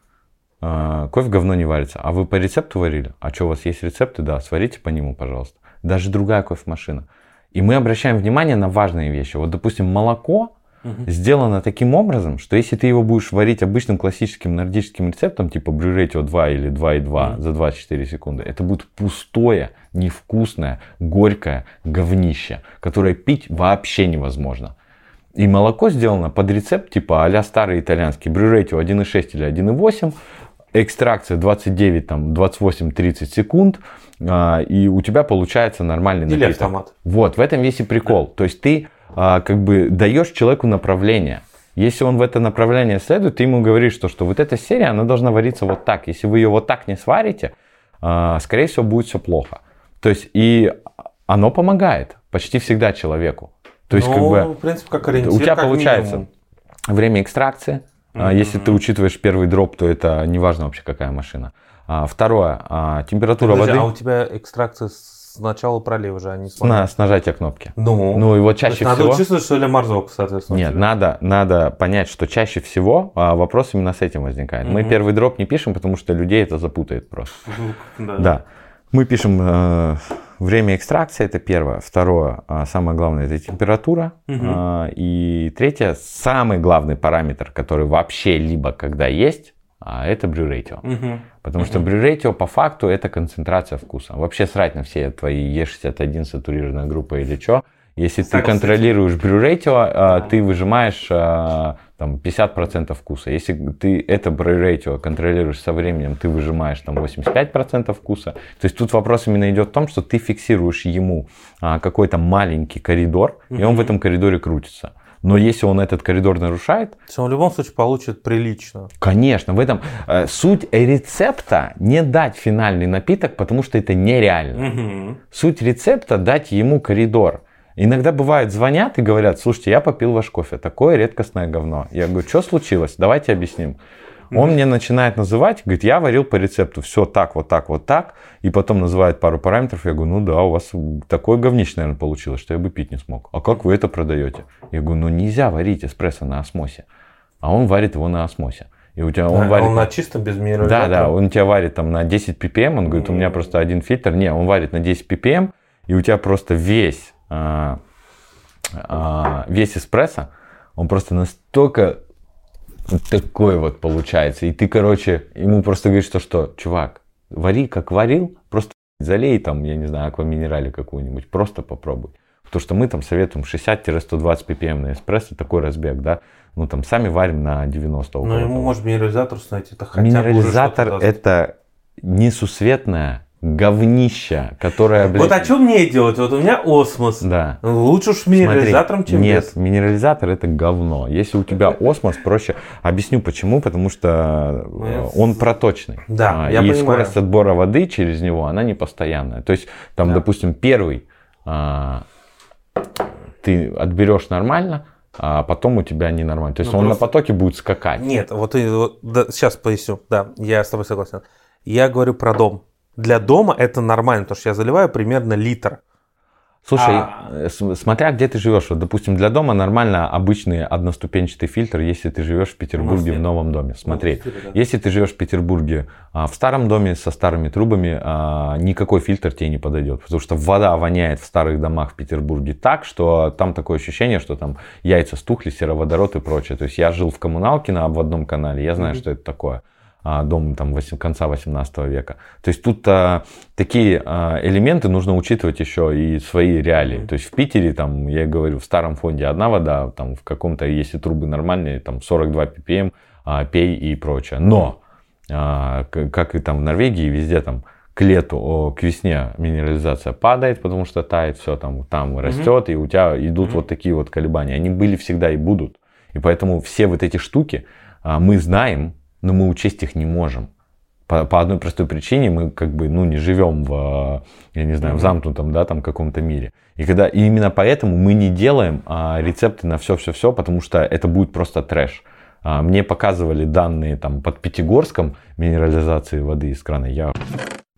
кофе говно не варится. А вы по рецепту варили? А что, у вас есть рецепты? Да, сварите по нему, пожалуйста. Даже другая кофемашина. И мы обращаем внимание на важные вещи. Вот, допустим, молоко сделано таким образом, что если ты его будешь варить обычным классическим нордическим рецептом, типа Брюретио 2 или 2,2 Мгм. за 24 секунды, это будет пустое, невкусное, горькое говнище, которое пить вообще невозможно. И молоко сделано под рецепт типа а старый итальянский Брюретио 1,6 или 1,8, экстракция 29, там, 28-30 секунд, а, и у тебя получается нормальный Или напиток. автомат. Вот, в этом весь и прикол. То есть ты а, как бы даешь человеку направление. Если он в это направление следует, ты ему говоришь, что, что вот эта серия, она должна вариться вот так. Если вы ее вот так не сварите, а, скорее всего, будет все плохо. То есть и оно помогает почти всегда человеку. То есть ну, как бы в принципе, как ориентир, у тебя как получается минимум. время экстракции. Мгм. Если ты учитываешь первый дроп, то это неважно вообще какая машина. А, Второе, а, температура Подожди, воды а у тебя экстракция с начала пролива же, а не с на- с нажатия кнопки. Ну, Ну и вот чаще надо всего... учувствовать, что Ля Марзок, соответственно. Нет, надо, надо понять, что чаще всего вопрос именно с этим возникает. Мы Мгм. первый дроп не пишем, потому что людей это запутает просто. Да. Да. Мы пишем э, время экстракции, это первое. Второе, а, самое главное, это температура. А, И третье, самый главный параметр, который вообще либо когда есть, а, это брюрейтио. Мгм. Потому что брюрейтио по факту это концентрация вкуса. Вообще срать на все твои Е61 сатурированная группа или что. Если ты Согласен. контролируешь брюрейтио, а, ты выжимаешь там, 50% вкуса. Если ты это брюрейтио контролируешь со временем, ты выжимаешь там 85% вкуса. То есть тут вопрос именно идет в том, что ты фиксируешь ему а, какой-то маленький коридор, и он в этом коридоре крутится. Но если он этот коридор нарушает, То он в любом случае получит прилично. Конечно, в этом э, суть рецепта не дать финальный напиток, потому что это нереально. Суть рецепта дать ему коридор. Иногда бывает, звонят и говорят, слушайте, я попил ваш кофе, такое редкостное говно. Я говорю, что случилось? Давайте объясним. Он мне начинает называть, говорит, я варил по рецепту, все так, вот так, вот так. И потом называет пару параметров. Я говорю, ну да, у вас такое говнище, наверное, получилось, что я бы пить не смог. А как вы это продаете? Я говорю, ну нельзя варить эспрессо на осмосе. А он варит его на осмосе. И у тебя он А, варит... он на чистом, без минерализатора? Да, да, он тебя варит там на 10 ppm, он говорит, у меня просто один фильтр. Не, он варит на 10 ppm, и у тебя просто весь, а, а, весь эспрессо, он просто настолько такой вот получается. И ты, короче, ему просто говоришь, что, что, чувак, вари как варил, просто залей там, я не знаю, акваминерали какую-нибудь, просто попробуй. Потому что мы там советуем 60-120 ppm на эспрессо, такой разбег, да. Ну, там сами варим на 90 Ну, ему того. может минерализатор установить, это хотя Минерализатор бы это несусветное говнище, которое, блядь... Вот о чем мне делать? Вот у меня осмос. Да. Лучше уж Смотри, минерализатором, чем Нет, без. минерализатор это говно. Если у тебя осмос, проще. Объясню почему. Потому что Ну, э, я- он проточный. Да, А, я И понимаю. скорость отбора воды через него, она не постоянная. То есть, там, Да. допустим, первый а, ты отберешь нормально, а потом у тебя ненормально. То есть Ну, он просто- на потоке будет скакать. Нет, вот, и- вот, да, сейчас поясню. Да, я с тобой согласен. Я говорю про дом. Для дома это нормально, потому что я заливаю примерно литр. Слушай, А- смотря где ты живешь. Вот, допустим, для дома нормально обычный одноступенчатый фильтр, если ты живешь в Петербурге в новом доме. Смотри, Питере, да. если ты живешь в Петербурге а, в старом доме со старыми трубами, а, никакой фильтр тебе не подойдет. Потому что вода воняет в старых домах в Петербурге так, что там такое ощущение, что там яйца стухли, сероводород и прочее. То есть я жил в коммуналке на обводном канале, я знаю, Мгм. что это такое дом там восем- конца 18 века. То есть тут а, такие а, элементы нужно учитывать еще и свои реалии. То есть в Питере, там, я говорю, в старом фонде одна вода, там в каком-то, если трубы нормальные, там 42 ppm, а, пей и прочее. Но, а, как и там в Норвегии, везде там к лету, к весне минерализация падает, потому что тает все там, там растет, и у тебя идут Мгм. вот такие вот колебания. Они были всегда и будут. И поэтому все вот эти штуки а, мы знаем, но мы учесть их не можем. По, по одной простой причине мы как бы ну, не живем в, я не знаю, в замкнутом да, там, каком-то мире. И, когда, и именно поэтому мы не делаем а, рецепты на все-все-все, потому что это будет просто трэш. А, мне показывали данные там, под Пятигорском минерализации воды из крана. Я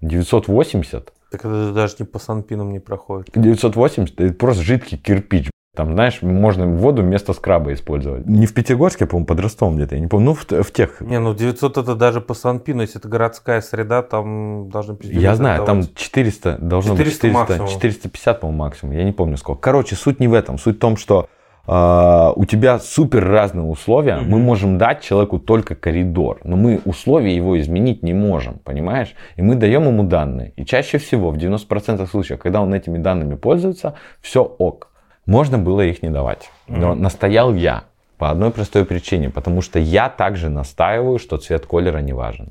980 Так это даже не по санпинам не проходит. 980 это просто жидкий кирпич. Там, знаешь, можно воду вместо скраба использовать. Не в Пятигорске, по-моему, под Ростовом где-то, я не помню. Ну, в, в тех. Не, ну 900 это даже по санпину, если это городская среда, там должны Я знаю, там 400, должно 400 быть 400, максимум. 450, по-моему, максимум. Я не помню сколько. Короче, суть не в этом. Суть в том, что а, у тебя супер разные условия. Мгм. Мы можем дать человеку только коридор, но мы условия его изменить не можем, понимаешь? И мы даем ему данные. И чаще всего, в 90% случаев, когда он этими данными пользуется, все ок. Можно было их не давать. Но настоял я. По одной простой причине, потому что я также настаиваю, что цвет колера не важен.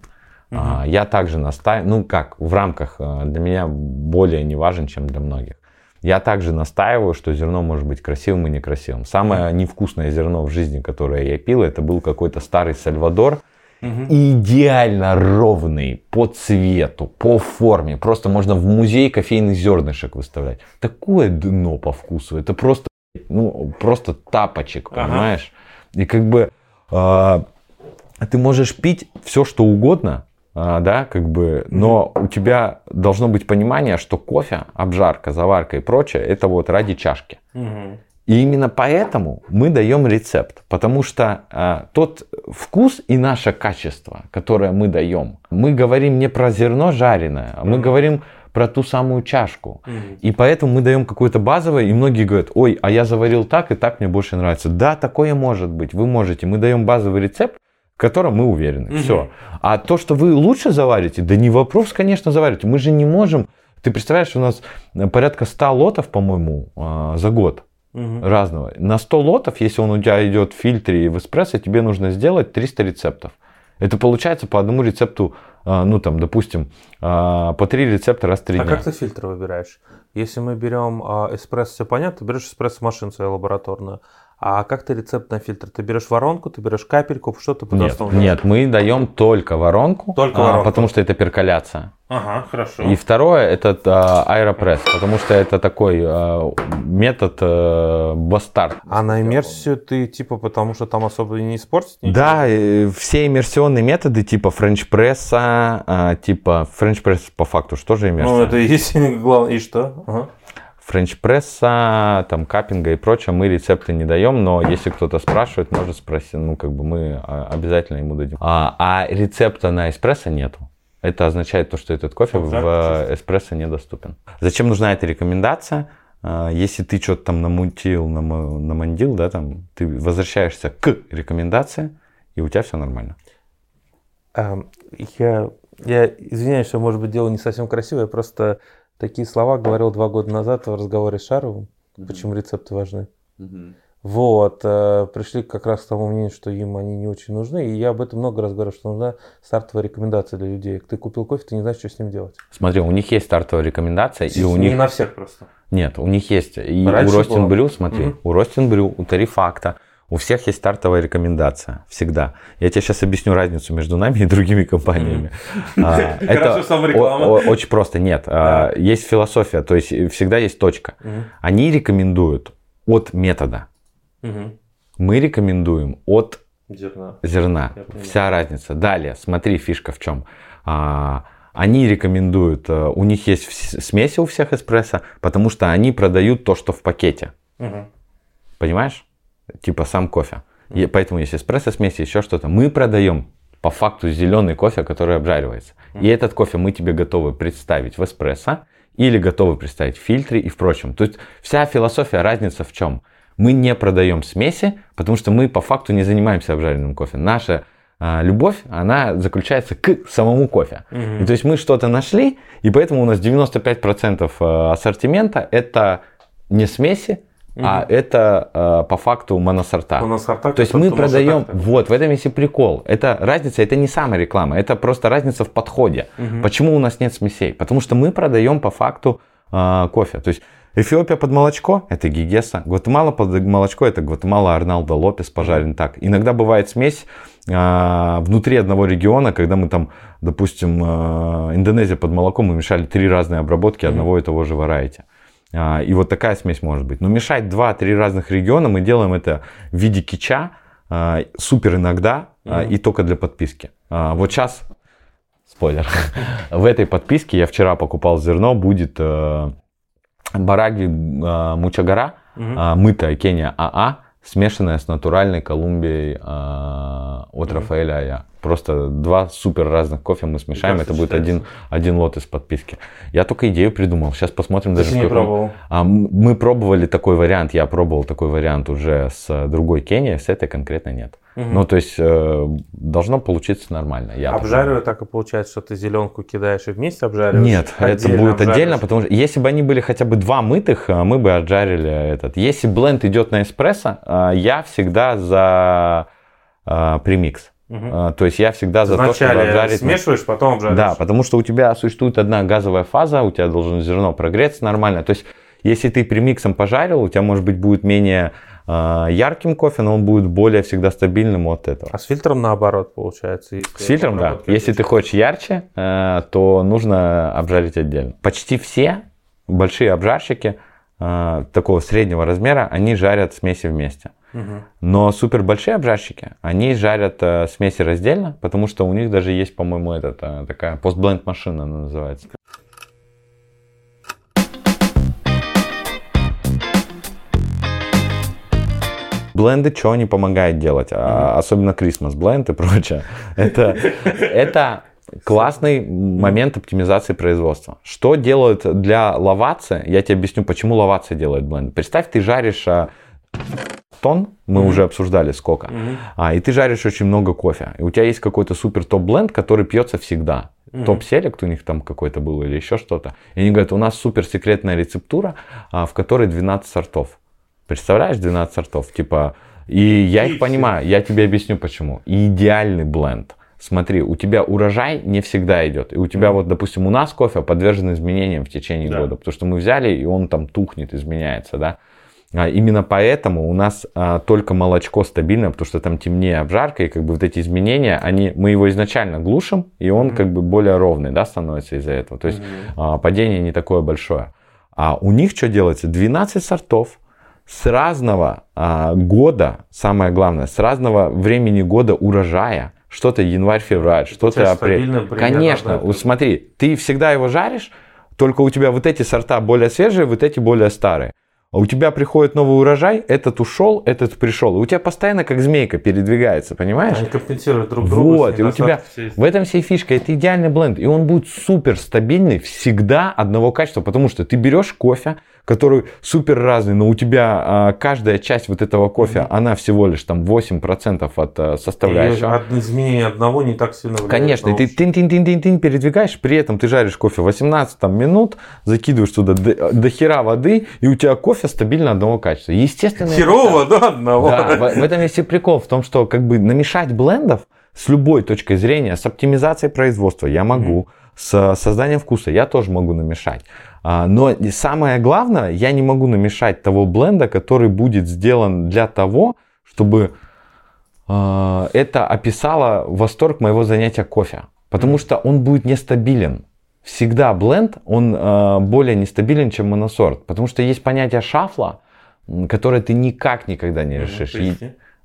А, Я также настаиваю, ну как, в рамках э, для меня более не важен, чем для многих. Я также настаиваю, что зерно может быть красивым и некрасивым. Самое невкусное зерно в жизни, которое я пил, это был какой-то старый Сальвадор, идеально ровный по цвету, по форме. Просто можно в музей кофейный зернышек выставлять. Такое дно по вкусу. Это просто, ну, просто тапочек, Ага. понимаешь? И как бы а, ты можешь пить все, что угодно, а, да, как бы, но у тебя должно быть понимание, что кофе, обжарка, заварка и прочее, это вот ради чашки. Мгм. И именно поэтому мы даем рецепт, потому что а, тот вкус и наше качество, которое мы даем, мы говорим не про зерно жареное, а мы говорим про ту самую чашку. Мгм. И поэтому мы даем какое-то базовое, и многие говорят, ой, а я заварил так, и так мне больше нравится. Да, такое может быть, вы можете. Мы даем базовый рецепт, в котором мы уверены. Мгм. Все. А то, что вы лучше заварите, да не вопрос, конечно, заварите. Мы же не можем... Ты представляешь, у нас порядка 100 лотов, по-моему, а, за год Мгм. разного. На 100 лотов, если он у тебя идет в фильтре и в эспрессо, тебе нужно сделать 300 рецептов. Это получается по одному рецепту, а, ну там, допустим, а, по 3 рецепта раз в 3 А дня. как ты фильтр выбираешь? Если мы берем а, эспрессо, все понятно, ты берешь эспрессо-машину свою лабораторную. А как ты рецепт на фильтр? Ты берешь воронку, ты берешь капельку, что ты под Нет, нет, мы даем только воронку, Только а, воронку. потому что это перколяция. Ага, хорошо. И второе это а, аэропресс, потому что это такой а, метод а, бастард. А на иммерсию ты типа потому что там особо не испортить ничего? Да, э, все иммерсионные методы типа френч-пресса, а, типа френч-пресс по факту, что же иммерсия? Ну, это и есть главное. И что? Ага. Френч-пресса, там каппинга и прочее мы рецепты не даем, но если кто-то спрашивает, может спросить, ну как бы мы а, обязательно ему дадим. А, а рецепта на эспрессо нету. Это означает то, что этот кофе в эспрессо недоступен. Зачем нужна эта рекомендация? А, Если ты что-то там намутил, намандил, да, там, ты возвращаешься к рекомендации, и у тебя все нормально. Эм, Я, я извиняюсь, что, может быть, дело не совсем красивое, я просто такие слова говорил два года назад в разговоре с Шаровым. почему рецепты важны. Вот, э, пришли как раз к тому мнению, что им они не очень нужны. И я об этом много раз говорю, что нужна стартовая рекомендация для людей. Ты купил кофе, ты не знаешь, что с ним делать. Смотри, у них есть стартовая рекомендация, и у не них... на всех просто. Нет, у них есть. И Раньше у Ростин. Брю, смотри, Мгм. у Ростин Брю, у Тарифакта, у всех есть стартовая рекомендация. Всегда. Я тебе сейчас объясню разницу между нами и другими компаниями. А, Хорошо, самореклама. о- о- очень просто. Нет. а, Есть философия, то есть э, всегда есть точка. Они рекомендуют от метода. Мы рекомендуем от Зерна. зерна. Вся разница. Далее, смотри, фишка в чем. А, они рекомендуют, э, у них есть смеси у всех эспрессо, потому что они продают то, что в пакете. Понимаешь? Типа сам кофе. И поэтому есть эспрессо смеси, еще что-то. Мы продаем по факту зеленый кофе, который обжаривается. И этот кофе мы тебе готовы представить в эспрессо или готовы представить в фильтре и в прочем. То есть вся философия, разница в чем? Мы не продаем смеси, потому что мы по факту не занимаемся обжаренным кофе. Наша а, любовь, она заключается к самому кофе. Мгм. И то есть мы что-то нашли, и поэтому у нас 95% э, ассортимента это не смеси, а это э, по факту моносорта. У нас сорта, То есть мы продаем, вот, в этом есть и прикол. Это разница, это не самая реклама, это просто разница в подходе. Почему у нас нет смесей? Потому что мы продаем по факту э, кофе. То есть Эфиопия под молочко – это Гигеса. Гватемала под молочко – это Гватемала Арналдо Лопес пожарен так. Иногда бывает смесь э, внутри одного региона, когда мы там, допустим, э, Индонезия под молоком, мы мешали три разные обработки одного и того же варайти. А, И вот такая смесь может быть. Но мешать 2-3 разных региона мы делаем это в виде кича, а, супер иногда а, и только для подписки. Вот сейчас, спойлер, в этой подписке я вчера покупал зерно, будет э, бараги Мучагара, а, мытая Кения АА, смешанная с натуральной Колумбией от Рафаэля Ая. Просто два супер разных кофе мы смешаем, это будет один, один лот из подписки. Я только идею придумал, сейчас посмотрим Ты даже не пробовал. а, мы пробовали такой вариант, я пробовал такой вариант уже с э, другой Кенией, с этой конкретно нет. Мгм. Ну, то есть э, должно получиться нормально. Я так Обжаривая так и получается, что ты зеленку кидаешь и вместе обжариваешь? нет, это будет обжариваешь? отдельно, потому что если бы они были хотя бы два мытых, а, мы бы отжарили этот. Если бленд идет на эспрессо, а, я всегда за а, премикс. А, То есть я всегда за то, чтобы обжарить. смешиваешь, потом обжариваешь. Да, потому что у тебя существует одна газовая фаза, у тебя должно зерно прогреться нормально. То есть если ты премиксом пожарил, у тебя может быть будет менее а, ярким кофе, но он будет более всегда стабильным от этого. А с фильтром наоборот получается. С фильтром, да. Если ты хочешь ярче, э, то нужно обжарить отдельно. Почти все большие обжарщики э, такого среднего размера, они жарят смеси вместе. Но супер большие обжарщики, они жарят э, смеси раздельно, потому что у них даже есть, по-моему, этот, э, такая постбленд машина она называется. Бленды что они помогают делать, а, особенно Christmas бленд и прочее. Это, это классный момент оптимизации производства. Что делают для лавацы? Я тебе объясню, почему лаваца делает бленд. Представь, ты жаришь тон, мы уже обсуждали сколько, Мгм. а, и ты жаришь очень много кофе. И у тебя есть какой-то супер топ бленд, который пьется всегда. Топ селект у них там какой-то был или еще что-то. И они говорят, у нас супер секретная рецептура, а, в которой 12 сортов. Представляешь, 12 сортов? Типа, и я их понимаю, я тебе объясню почему. И идеальный бленд. Смотри, у тебя урожай не всегда идет. И у тебя вот, допустим, у нас кофе подвержен изменениям в течение Да. года. Потому что мы взяли, и он там тухнет, изменяется, да. А Именно поэтому у нас а, только молочко стабильное, потому что там темнее обжарка, и как бы вот эти изменения, они, мы его изначально глушим, и он как бы более ровный, да, становится из-за этого. То есть а, падение не такое большое. А у них что делается? 12 сортов с разного а, года, самое главное, с разного времени года урожая. Что-то январь-февраль, что-то апрель. стабильно Конечно, же. смотри, ты всегда его жаришь, только у тебя вот эти сорта более свежие, вот эти более старые. А у тебя приходит новый урожай, этот ушел, этот пришел. И у тебя постоянно как змейка передвигается, понимаешь? Они компенсируют друг друга. Вот, и у тебя в этом вся и фишка, это идеальный бленд, и он будет супер стабильный, всегда одного качества, потому что ты берешь кофе, который супер разный, но у тебя а, каждая часть вот этого кофе, она всего лишь там 8% от а, И составляющего. од- изменение одного не так сильно влияет Конечно, и ты тын-тын-тын-тын передвигаешь, при этом ты жаришь кофе 18 там, минут, закидываешь туда до, до хера воды, и у тебя кофе кофе стабильно одного качества. Естественно. Херово, да, одного. Да, в, в этом есть и прикол в том, что как бы намешать блендов с любой точки зрения, с оптимизацией производства я могу, mm-hmm. с созданием вкуса я тоже могу намешать. А, но самое главное, я не могу намешать того бленда, который будет сделан для того, чтобы а, это описало восторг моего занятия кофе. Потому что он будет нестабилен. Всегда бленд, он э, более нестабилен, чем моносорт. Потому что есть понятие шафла, которое ты никак никогда не решишь. И,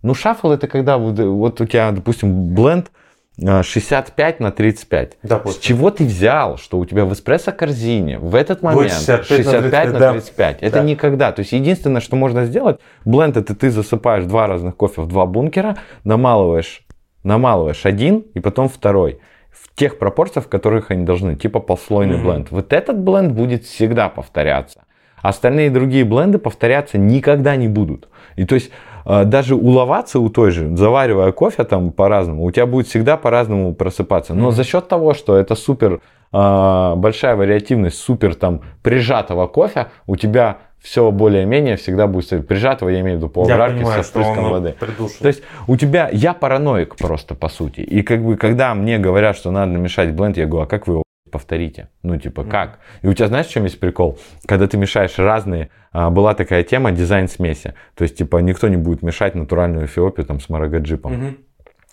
ну, шафл это когда вот, вот у тебя, допустим, бленд 65 на 35. Допустим. С чего ты взял, что у тебя в эспрессо-корзине в этот момент 65, 65 на 35? На 35. Да. Это да. никогда. То есть единственное, что можно сделать, бленд это ты засыпаешь два разных кофе в два бункера, намалываешь, намалываешь один и потом второй в тех пропорциях, в которых они должны, типа послойный mm-hmm. бленд. Вот этот бленд будет всегда повторяться. Остальные другие бленды повторяться никогда не будут. И то есть э, даже уловаться у той же, заваривая кофе там по-разному, у тебя будет всегда по-разному просыпаться. Но mm-hmm. за счет того, что это супер э, большая вариативность супер там прижатого кофе, у тебя все более-менее всегда будет стоять. Прижатого, я имею в виду по обратке со впрыском воды. Придушит. То есть у тебя, я параноик просто по сути. И как бы, когда мне говорят, что надо намешать бленд, я говорю, а как вы его повторите? Ну, типа, как? И у тебя, знаешь, в чем есть прикол? Когда ты мешаешь разные, а, была такая тема дизайн смеси. То есть, типа, никто не будет мешать натуральную эфиопию там с марагаджипом. Угу.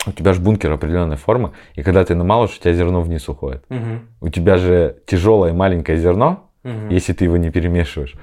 У тебя же бункер определенной формы, и когда ты намалываешь, у тебя зерно вниз уходит. Угу. У тебя же тяжелое маленькое зерно, угу. если ты его не перемешиваешь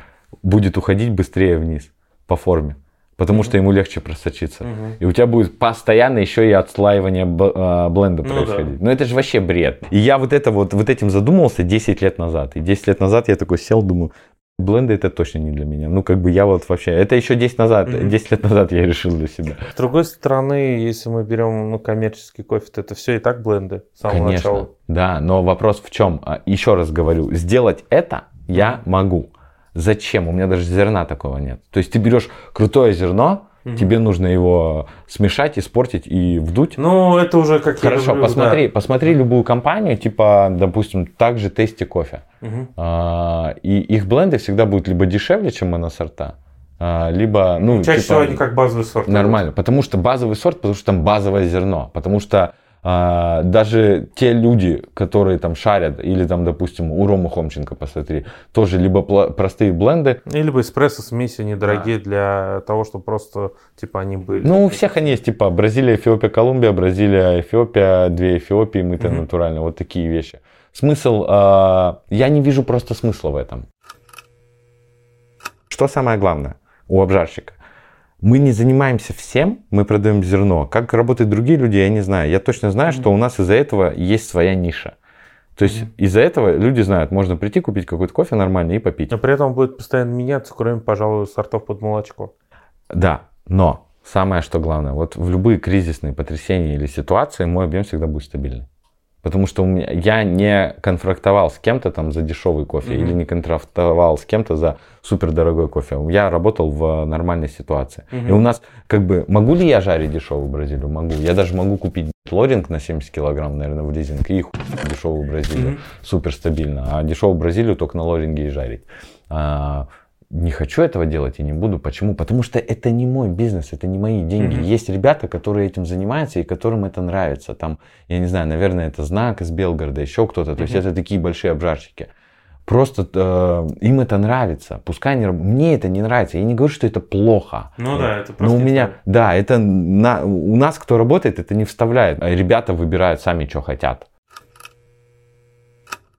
будет уходить быстрее вниз по форме. Потому mm-hmm. что ему легче просочиться. Mm-hmm. И у тебя будет постоянно еще и отслаивание а, бленда ну, происходить. Да. Но это же вообще бред. И я вот, это вот, вот этим задумался 10 лет назад. И 10 лет назад я такой сел, думаю, бленды это точно не для меня. Ну, как бы я вот вообще... Это еще 10, назад, mm-hmm. 10 лет назад я решил для себя. С другой стороны, если мы берем ну, коммерческий кофе, то это все и так бленды с самого Конечно, начала. Да, но вопрос в чем? А, еще раз говорю, сделать это я могу. Зачем? У меня даже зерна такого нет. То есть ты берешь крутое зерно, угу. тебе нужно его смешать, испортить и вдуть. Ну, это уже как Хорошо, люблю, посмотри, да. посмотри любую компанию, типа, допустим, также тесте кофе. Угу. А, и их бленды всегда будут либо дешевле, чем моносорта, а, либо, ну, Чаще типа, всего они как базовый сорт. Нормально, потому что базовый сорт, потому что там базовое зерно, потому что а, даже те люди, которые там шарят, или там, допустим, у Рома Хомченко, посмотри, тоже либо простые бленды. И либо эспрессо смеси недорогие да. для того, чтобы просто, типа, они были. Ну, у всех они есть, типа, Бразилия, Эфиопия, Колумбия, Бразилия, Эфиопия, две Эфиопии, мы-то mm натурально, вот такие вещи. Смысл, э, я не вижу просто смысла в этом. Что самое главное у обжарщика? Мы не занимаемся всем, мы продаем зерно. Как работают другие люди, я не знаю. Я точно знаю, mm-hmm. что у нас из-за этого есть своя ниша. То есть mm-hmm. из-за этого люди знают, можно прийти купить какой-то кофе нормальный и попить. Но при этом будет постоянно меняться, кроме, пожалуй, сортов под молочко. Да, но самое что главное, вот в любые кризисные потрясения или ситуации мой объем всегда будет стабильный. Потому что у меня, я не конфрактовал с кем-то там за дешевый кофе mm-hmm. или не контрактовал с кем-то за супер дорогой кофе. Я работал в нормальной ситуации. Mm-hmm. И у нас, как бы, могу ли я жарить дешевую Бразилию? Могу. Я даже могу купить лоринг на 70 килограмм, наверное, в лизинг и дешевую Бразилию. Mm-hmm. Супер стабильно. А дешевую Бразилию только на лоринге и жарить. А, не хочу этого делать и не буду. Почему? Потому что это не мой бизнес, это не мои деньги. Mm-hmm. Есть ребята, которые этим занимаются и которым это нравится. Там, я не знаю, наверное, это знак из Белгорода, еще кто-то. Mm-hmm. То есть это такие большие обжарщики. Просто э, им это нравится. Пускай они... Мне это не нравится. Я не говорю, что это плохо. Ну да, это просто... Но у меня... Да, это на... у нас, кто работает, это не вставляет. Ребята выбирают сами, что хотят.